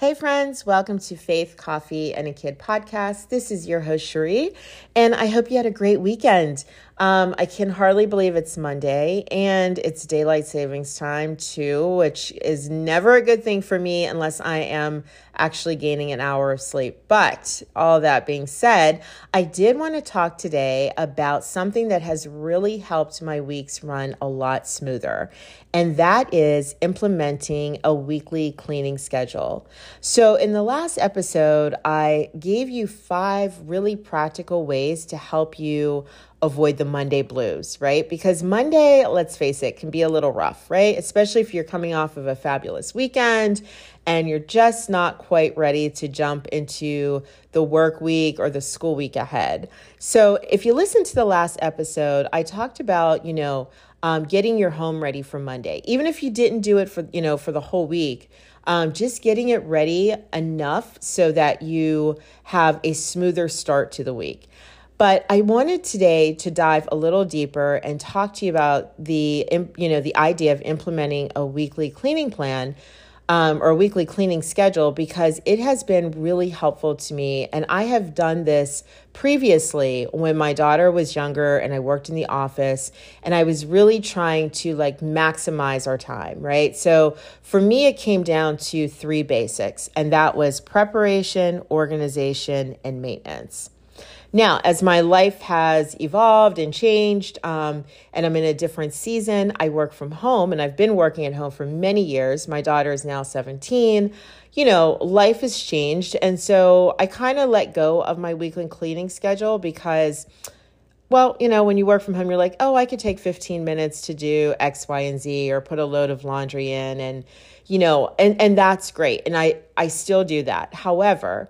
Hey, friends, welcome to Faith, Coffee, and a Kid podcast. This is your host, Cherie, and I hope you had a great weekend. Um, I can hardly believe it's Monday and it's daylight savings time too, which is never a good thing for me unless I am actually gaining an hour of sleep. But all that being said, I did want to talk today about something that has really helped my weeks run a lot smoother, and that is implementing a weekly cleaning schedule. So, in the last episode, I gave you five really practical ways to help you avoid the Monday blues, right? Because Monday, let's face it, can be a little rough, right? Especially if you're coming off of a fabulous weekend and you're just not quite ready to jump into the work week or the school week ahead. So, if you listen to the last episode, I talked about, you know, um, getting your home ready for Monday. Even if you didn't do it for, you know, for the whole week, um, just getting it ready enough so that you have a smoother start to the week. But I wanted today to dive a little deeper and talk to you about the you know the idea of implementing a weekly cleaning plan um, or weekly cleaning schedule because it has been really helpful to me. And I have done this previously when my daughter was younger and I worked in the office and I was really trying to like maximize our time, right? So for me, it came down to three basics, and that was preparation, organization, and maintenance. Now, as my life has evolved and changed, um, and I'm in a different season, I work from home and I've been working at home for many years. My daughter is now 17. You know, life has changed. And so I kind of let go of my weekly cleaning schedule because. Well, you know, when you work from home, you're like, oh, I could take 15 minutes to do X, Y, and Z or put a load of laundry in and you know, and, and that's great. And I, I still do that. However,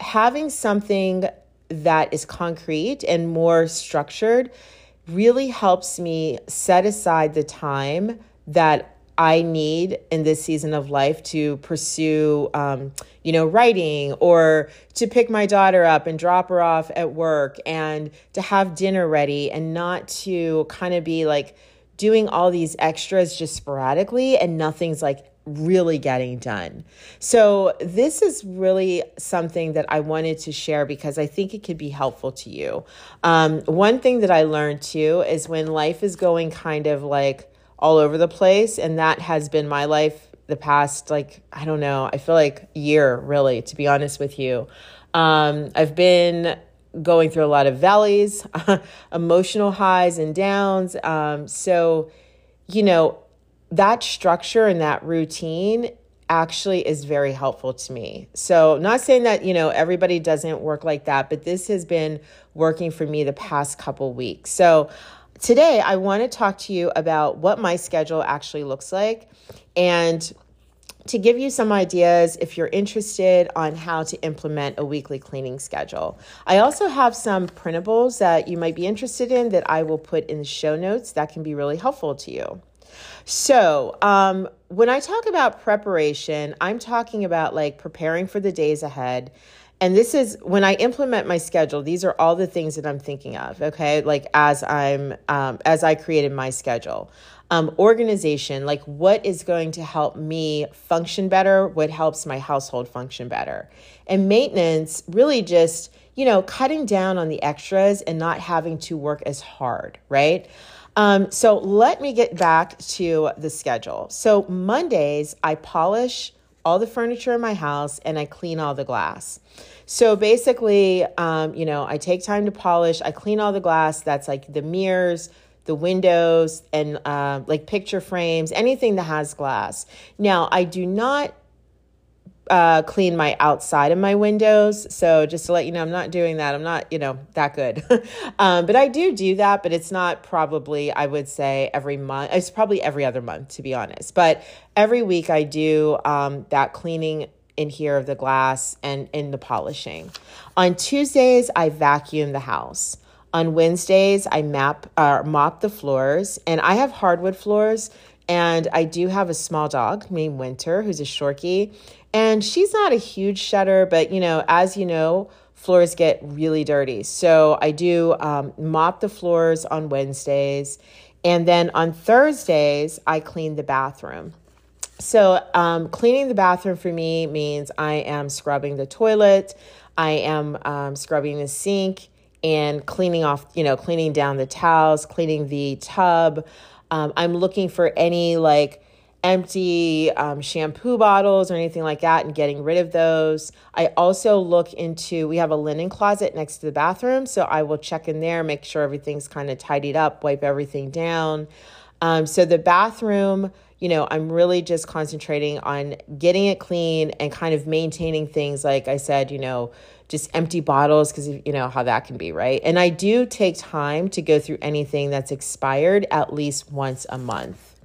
having something that is concrete and more structured really helps me set aside the time that I need in this season of life to pursue, um, you know, writing or to pick my daughter up and drop her off at work and to have dinner ready and not to kind of be like doing all these extras just sporadically and nothing's like really getting done. So, this is really something that I wanted to share because I think it could be helpful to you. Um, one thing that I learned too is when life is going kind of like all over the place, and that has been my life the past, like, I don't know, I feel like year really, to be honest with you. Um, I've been going through a lot of valleys, emotional highs and downs. Um, so, you know, that structure and that routine actually is very helpful to me. So, not saying that, you know, everybody doesn't work like that, but this has been working for me the past couple weeks. So, today I want to talk to you about what my schedule actually looks like and to give you some ideas if you're interested on how to implement a weekly cleaning schedule. I also have some printables that you might be interested in that I will put in the show notes that can be really helpful to you. So, um, when I talk about preparation, I'm talking about like preparing for the days ahead. And this is when I implement my schedule, these are all the things that I'm thinking of, okay? Like as I'm, um, as I created my schedule. Um, organization, like what is going to help me function better, what helps my household function better. And maintenance, really just, you know, cutting down on the extras and not having to work as hard, right? Um, so let me get back to the schedule. So Mondays, I polish all the furniture in my house and I clean all the glass. So basically, um, you know, I take time to polish, I clean all the glass that's like the mirrors, the windows, and uh, like picture frames, anything that has glass. Now, I do not uh, clean my outside of my windows. So just to let you know, I'm not doing that. I'm not, you know, that good. um, but I do do that, but it's not probably, I would say, every month. It's probably every other month, to be honest. But every week I do um, that cleaning in here of the glass and in the polishing. On Tuesdays, I vacuum the house. On Wednesdays, I map uh, mop the floors, and I have hardwood floors. And I do have a small dog named Winter, who's a Shorkie. And she's not a huge shedder, but you know, as you know, floors get really dirty. So I do um, mop the floors on Wednesdays. And then on Thursdays, I clean the bathroom. So, um, cleaning the bathroom for me means I am scrubbing the toilet, I am um, scrubbing the sink, and cleaning off, you know, cleaning down the towels, cleaning the tub. Um, I'm looking for any like empty um, shampoo bottles or anything like that and getting rid of those. I also look into, we have a linen closet next to the bathroom. So I will check in there, make sure everything's kind of tidied up, wipe everything down. Um, so the bathroom, you know, I'm really just concentrating on getting it clean and kind of maintaining things like I said, you know, just empty bottles because you know how that can be, right? And I do take time to go through anything that's expired at least once a month.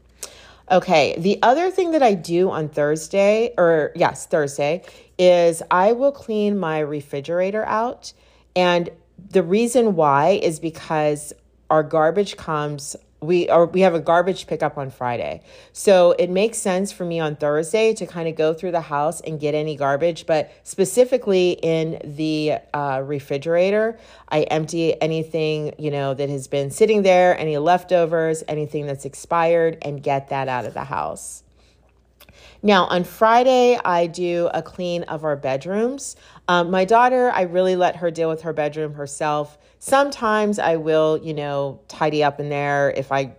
Okay, the other thing that I do on Thursday, or yes, Thursday, is I will clean my refrigerator out. And the reason why is because our garbage comes we or we have a garbage pickup on Friday. So it makes sense for me on Thursday to kind of go through the house and get any garbage, but specifically in the uh, refrigerator, I empty anything, you know, that has been sitting there, any leftovers, anything that's expired and get that out of the house. Now, on Friday, I do a clean of our bedrooms. Um, my daughter, I really let her deal with her bedroom herself. Sometimes I will, you know, tidy up in there if I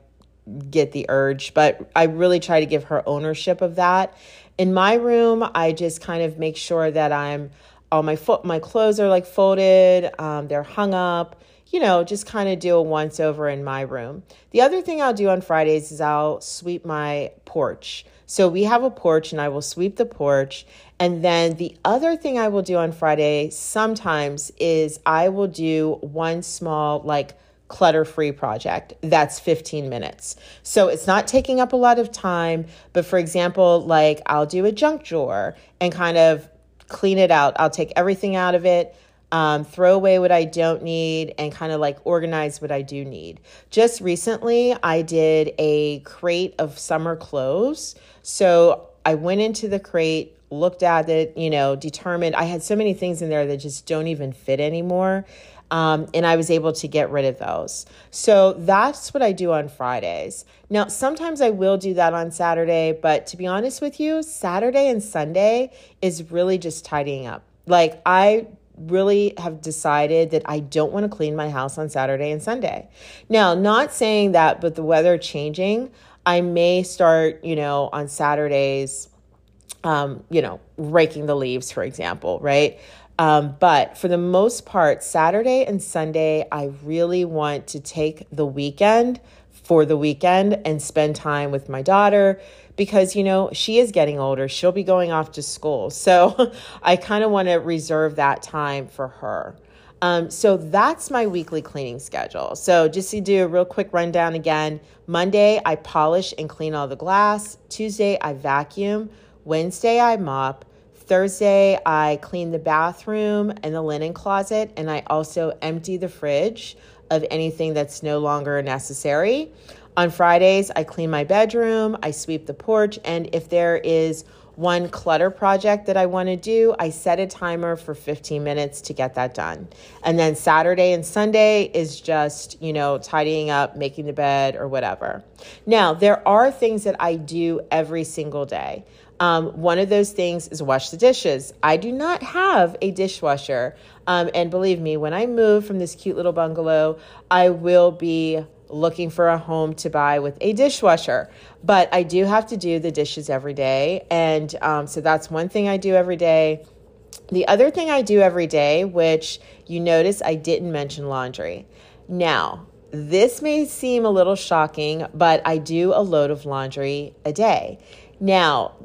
get the urge, but I really try to give her ownership of that. In my room, I just kind of make sure that I'm all my foot my clothes are like folded, um, they're hung up you know, just kind of do a once over in my room. The other thing I'll do on Fridays is I'll sweep my porch. So we have a porch and I will sweep the porch. And then the other thing I will do on Friday sometimes is I will do one small, like, clutter free project that's 15 minutes. So it's not taking up a lot of time. But for example, like, I'll do a junk drawer and kind of clean it out. I'll take everything out of it um, throw away what I don't need, and kind of like organize what I do need. Just recently, I did a crate of summer clothes. So I went into the crate, looked at it, you know, determined I had so many things in there that just don't even fit anymore. Um, and I was able to get rid of those. So that's what I do on Fridays. Now, sometimes I will do that on Saturday, but to be honest with you, Saturday and Sunday is really just tidying up. Like, I really have decided that I don't want to clean my house on Saturday and Sunday. Now, not saying that, but the weather changing, I may start, you know, on Saturdays, um, you know, raking the leaves, for example, right? Um, but for the most part, Saturday and Sunday, I really want to take the weekend for the weekend and spend time with my daughter because, you know, she is getting older. She'll be going off to school. So I kind of want to reserve that time for her. Um, so that's my weekly cleaning schedule. So just to do a real quick rundown again Monday, I polish and clean all the glass. Tuesday, I vacuum. Wednesday, I mop. Thursday, I clean the bathroom and the linen closet, and I also empty the fridge of anything that's no longer necessary. On Fridays, I clean my bedroom, I sweep the porch, and if there is one clutter project that I want to do, I set a timer for 15 minutes to get that done. And then Saturday and Sunday is just, you know, tidying up, making the bed, or whatever. Now, there are things that I do every single day. Um, one of those things is wash the dishes. I do not have a dishwasher. Um, and believe me, when I move from this cute little bungalow, I will be looking for a home to buy with a dishwasher. But I do have to do the dishes every day. And um, so that's one thing I do every day. The other thing I do every day, which you notice I didn't mention laundry. Now, this may seem a little shocking, but I do a load of laundry a day. Now,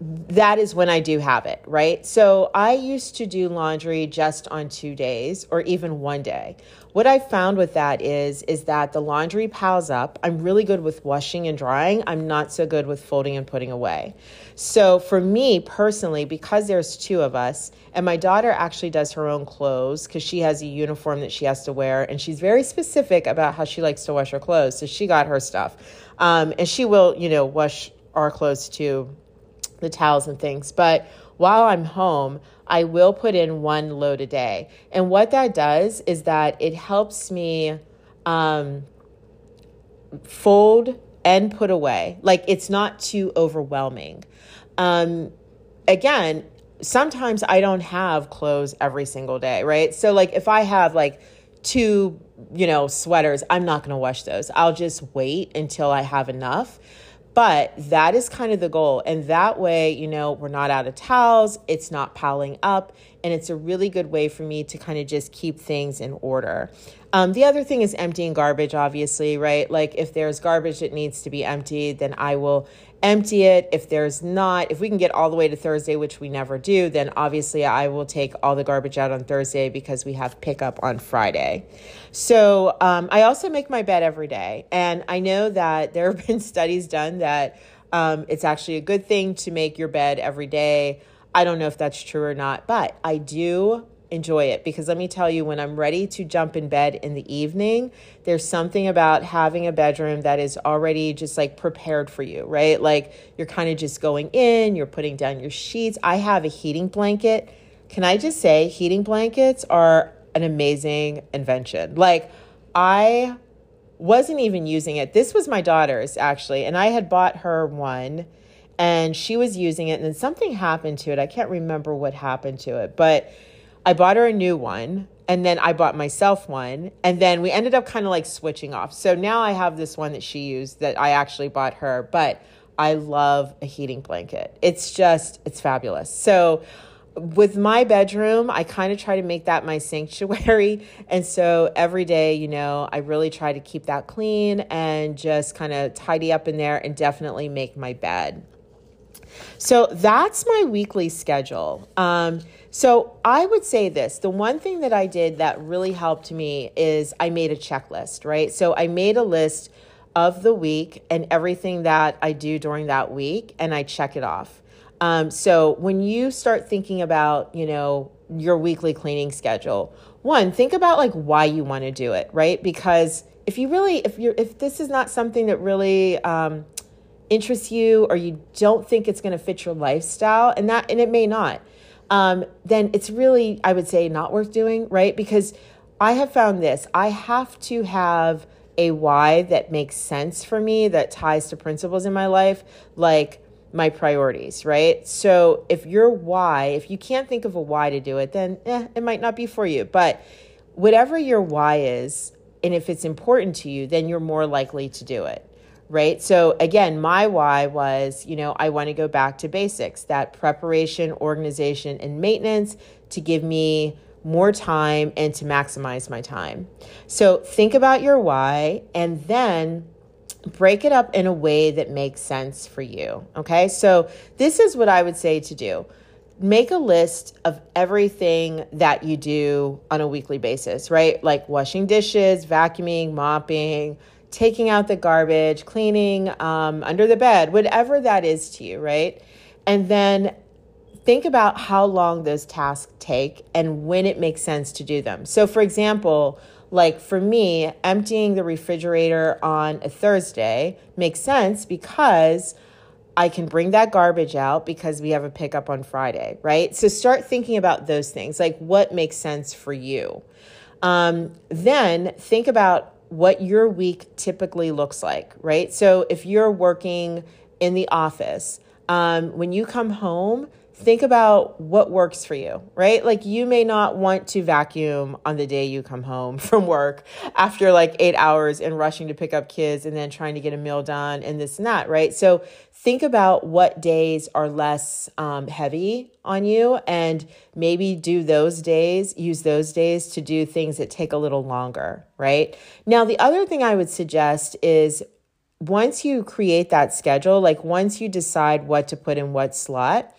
that is when I do have it, right? So I used to do laundry just on two days or even one day. What I found with that is is that the laundry piles up. I'm really good with washing and drying. I'm not so good with folding and putting away. So for me personally, because there's two of us, and my daughter actually does her own clothes because she has a uniform that she has to wear, and she's very specific about how she likes to wash her clothes. So she got her stuff, um, and she will, you know, wash our clothes too the towels and things. But while I'm home, I will put in one load a day. And what that does is that it helps me um, fold and put away. Like it's not too overwhelming. Um, again, sometimes I don't have clothes every single day, right? So like if I have like two, you know, sweaters, I'm not going to wash those. I'll just wait until I have enough. But that is kind of the goal. And that way, you know, we're not out of towels, it's not piling up, and it's a really good way for me to kind of just keep things in order. Um, the other thing is emptying garbage, obviously, right? Like if there's garbage that needs to be emptied, then I will empty it. If there's not, if we can get all the way to Thursday, which we never do, then obviously I will take all the garbage out on Thursday because we have pickup on Friday. So um, I also make my bed every day. And I know that there have been studies done that um, it's actually a good thing to make your bed every day. I don't know if that's true or not, but I do enjoy it because let me tell you, when I'm ready to jump in bed in the evening, there's something about having a bedroom that is already just like prepared for you, right? Like you're kind of just going in, you're putting down your sheets. I have a heating blanket. Can I just say, heating blankets are an amazing invention. Like, I wasn't even using it. This was my daughter's actually, and I had bought her one and she was using it, and then something happened to it. I can't remember what happened to it, but I bought her a new one and then I bought myself one and then we ended up kind of like switching off. So now I have this one that she used that I actually bought her, but I love a heating blanket. It's just it's fabulous. So with my bedroom, I kind of try to make that my sanctuary. And so every day, you know, I really try to keep that clean and just kind of tidy up in there and definitely make my bed. So that's my weekly schedule. Um, so I would say this the one thing that I did that really helped me is I made a checklist, right? So I made a list of the week and everything that I do during that week, and I check it off. Um, so when you start thinking about, you know, your weekly cleaning schedule, one, think about like why you want to do it, right? Because if you really, if you're, if this is not something that really, um, interests you or you don't think it's going to fit your lifestyle and that and it may not um, then it's really i would say not worth doing right? Because i have found this i have to have a why that makes sense for me that ties to principles in my life like my priorities right? So if your why if you can't think of a why to do it then eh, it might not be for you. But whatever your why is and if it's important to you then you're more likely to do it right? So again, my why was, you know, I want to go back to basics, that preparation, organization, and maintenance to give me more time and to maximize my time. So think about your why and then break it up in a way that makes sense for you. Okay? So this is what I would say to do. Make a list of everything that you do on a weekly basis, right? Like washing dishes, vacuuming, mopping, taking out the garbage, cleaning um, under the bed, whatever that is to you, right? And then think about how long those tasks take and when it makes sense to do them. So, for example, like for me, emptying the refrigerator on a Thursday makes sense because I can bring that garbage out because we have a pickup on Friday, right? So start thinking about those things, like what makes sense for you. Um, then think about what your week typically looks like, right? So if you're working in the office, um, when you come home, think about what works for you, right? Like you may not want to vacuum on the day you come home from work after like eight hours and rushing to pick up kids and then trying to get a meal done and this and that, right? So think about what days are less um, heavy on you and maybe do those days, use those days to do things that take a little longer, right? Now, the other thing I would suggest is once you create that schedule, like once you decide what to put in what slot,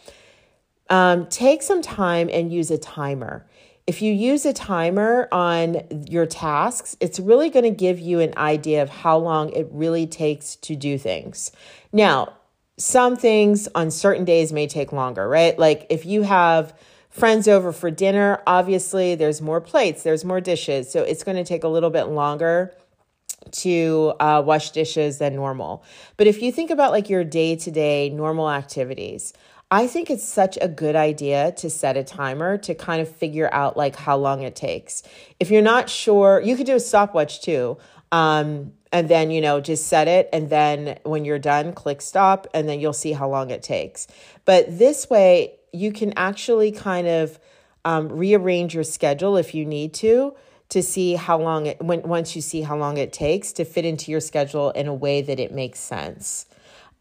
um, take some time and use a timer. If you use a timer on your tasks, it's really going to give you an idea of how long it really takes to do things. Now, some things on certain days may take longer, right? Like if you have friends over for dinner, obviously there's more plates, there's more dishes. So it's going to take a little bit longer to uh, wash dishes than normal. But if you think about like your day to day normal activities, I think it's such a good idea to set a timer to kind of figure out like how long it takes. If you're not sure, you could do a stopwatch too. Um, and then you know just set it and then when you're done click stop and then you'll see how long it takes but this way you can actually kind of um, rearrange your schedule if you need to to see how long it when once you see how long it takes to fit into your schedule in a way that it makes sense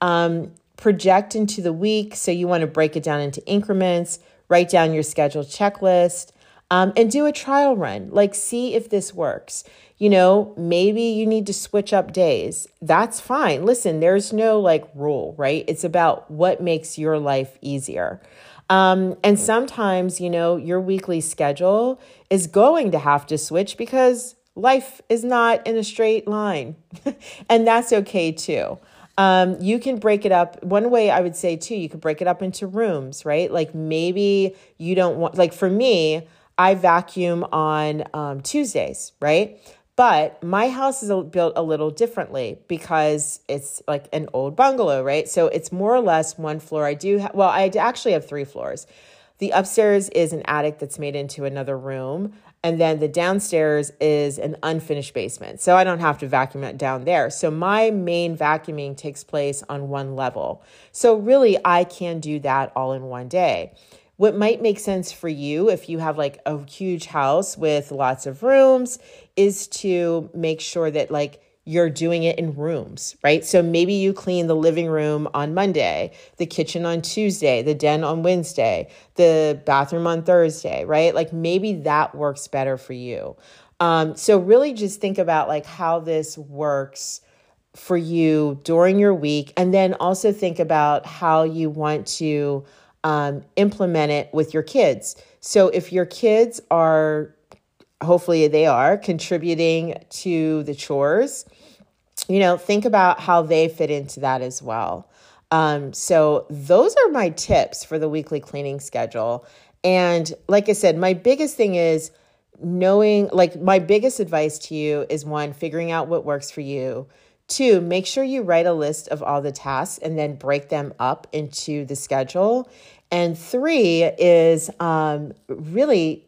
um, project into the week so you want to break it down into increments write down your schedule checklist um, and do a trial run like see if this works you know, maybe you need to switch up days. That's fine. Listen, there's no like rule, right? It's about what makes your life easier. Um, and sometimes, you know, your weekly schedule is going to have to switch because life is not in a straight line. and that's okay too. Um, you can break it up. One way I would say too, you could break it up into rooms, right? Like maybe you don't want, like for me, I vacuum on um, Tuesdays, right? But my house is built a little differently because it's like an old bungalow, right? So it's more or less one floor. I do, ha- well, I actually have three floors. The upstairs is an attic that's made into another room. And then the downstairs is an unfinished basement. So I don't have to vacuum it down there. So my main vacuuming takes place on one level. So really, I can do that all in one day. What might make sense for you if you have like a huge house with lots of rooms is to make sure that like you're doing it in rooms, right? So maybe you clean the living room on Monday, the kitchen on Tuesday, the den on Wednesday, the bathroom on Thursday, right? Like maybe that works better for you. Um, so really just think about like how this works for you during your week, and then also think about how you want to um, implement it with your kids. So if your kids are, hopefully they are, contributing to the chores, you know, think about how they fit into that as well. Um, so those are my tips for the weekly cleaning schedule. And like I said, my biggest thing is knowing, like, my biggest advice to you is one, figuring out what works for you. Two, make sure you write a list of all the tasks and then break them up into the schedule. And three is um, really,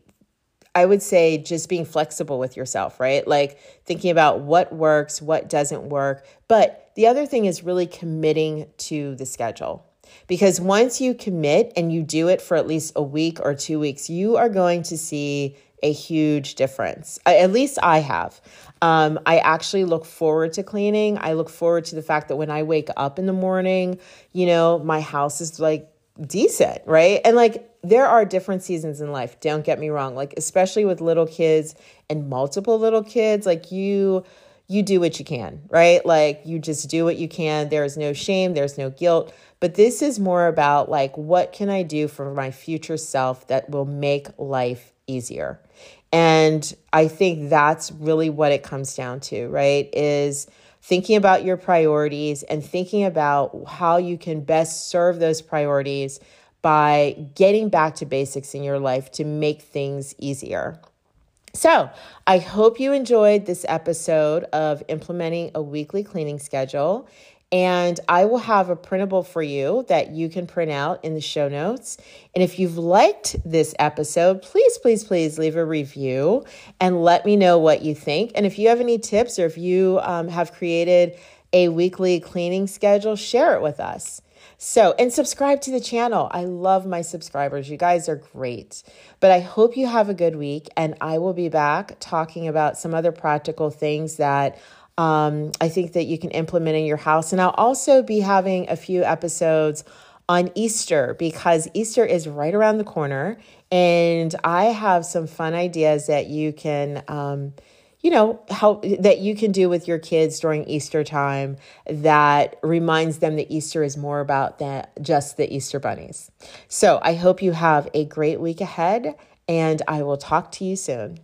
I would say, just being flexible with yourself, right? Like thinking about what works, what doesn't work. But the other thing is really committing to the schedule. Because once you commit and you do it for at least a week or two weeks, you are going to see a huge difference. At least I have. Um, I actually look forward to cleaning. I look forward to the fact that when I wake up in the morning, you know, my house is like decent, right? And like there are different seasons in life, don't get me wrong. Like especially with little kids and multiple little kids, like you you do what you can, right? Like you just do what you can. There is no shame, there's no guilt. But this is more about like what can I do for my future self that will make life easier. And I think that's really what it comes down to, right? Is thinking about your priorities and thinking about how you can best serve those priorities by getting back to basics in your life to make things easier. So, I hope you enjoyed this episode of implementing a weekly cleaning schedule. And I will have a printable for you that you can print out in the show notes. And if you've liked this episode, please, please, please leave a review and let me know what you think. And if you have any tips or if you um, have created a weekly cleaning schedule, share it with us. So, and subscribe to the channel. I love my subscribers. You guys are great. But I hope you have a good week, and I will be back talking about some other practical things that um, I think that you can implement in your house. And I'll also be having a few episodes on Easter because Easter is right around the corner. And I have some fun ideas that you can, um, you know, help that you can do with your kids during Easter time that reminds them that Easter is more about that just the Easter bunnies. So I hope you have a great week ahead and I will talk to you soon.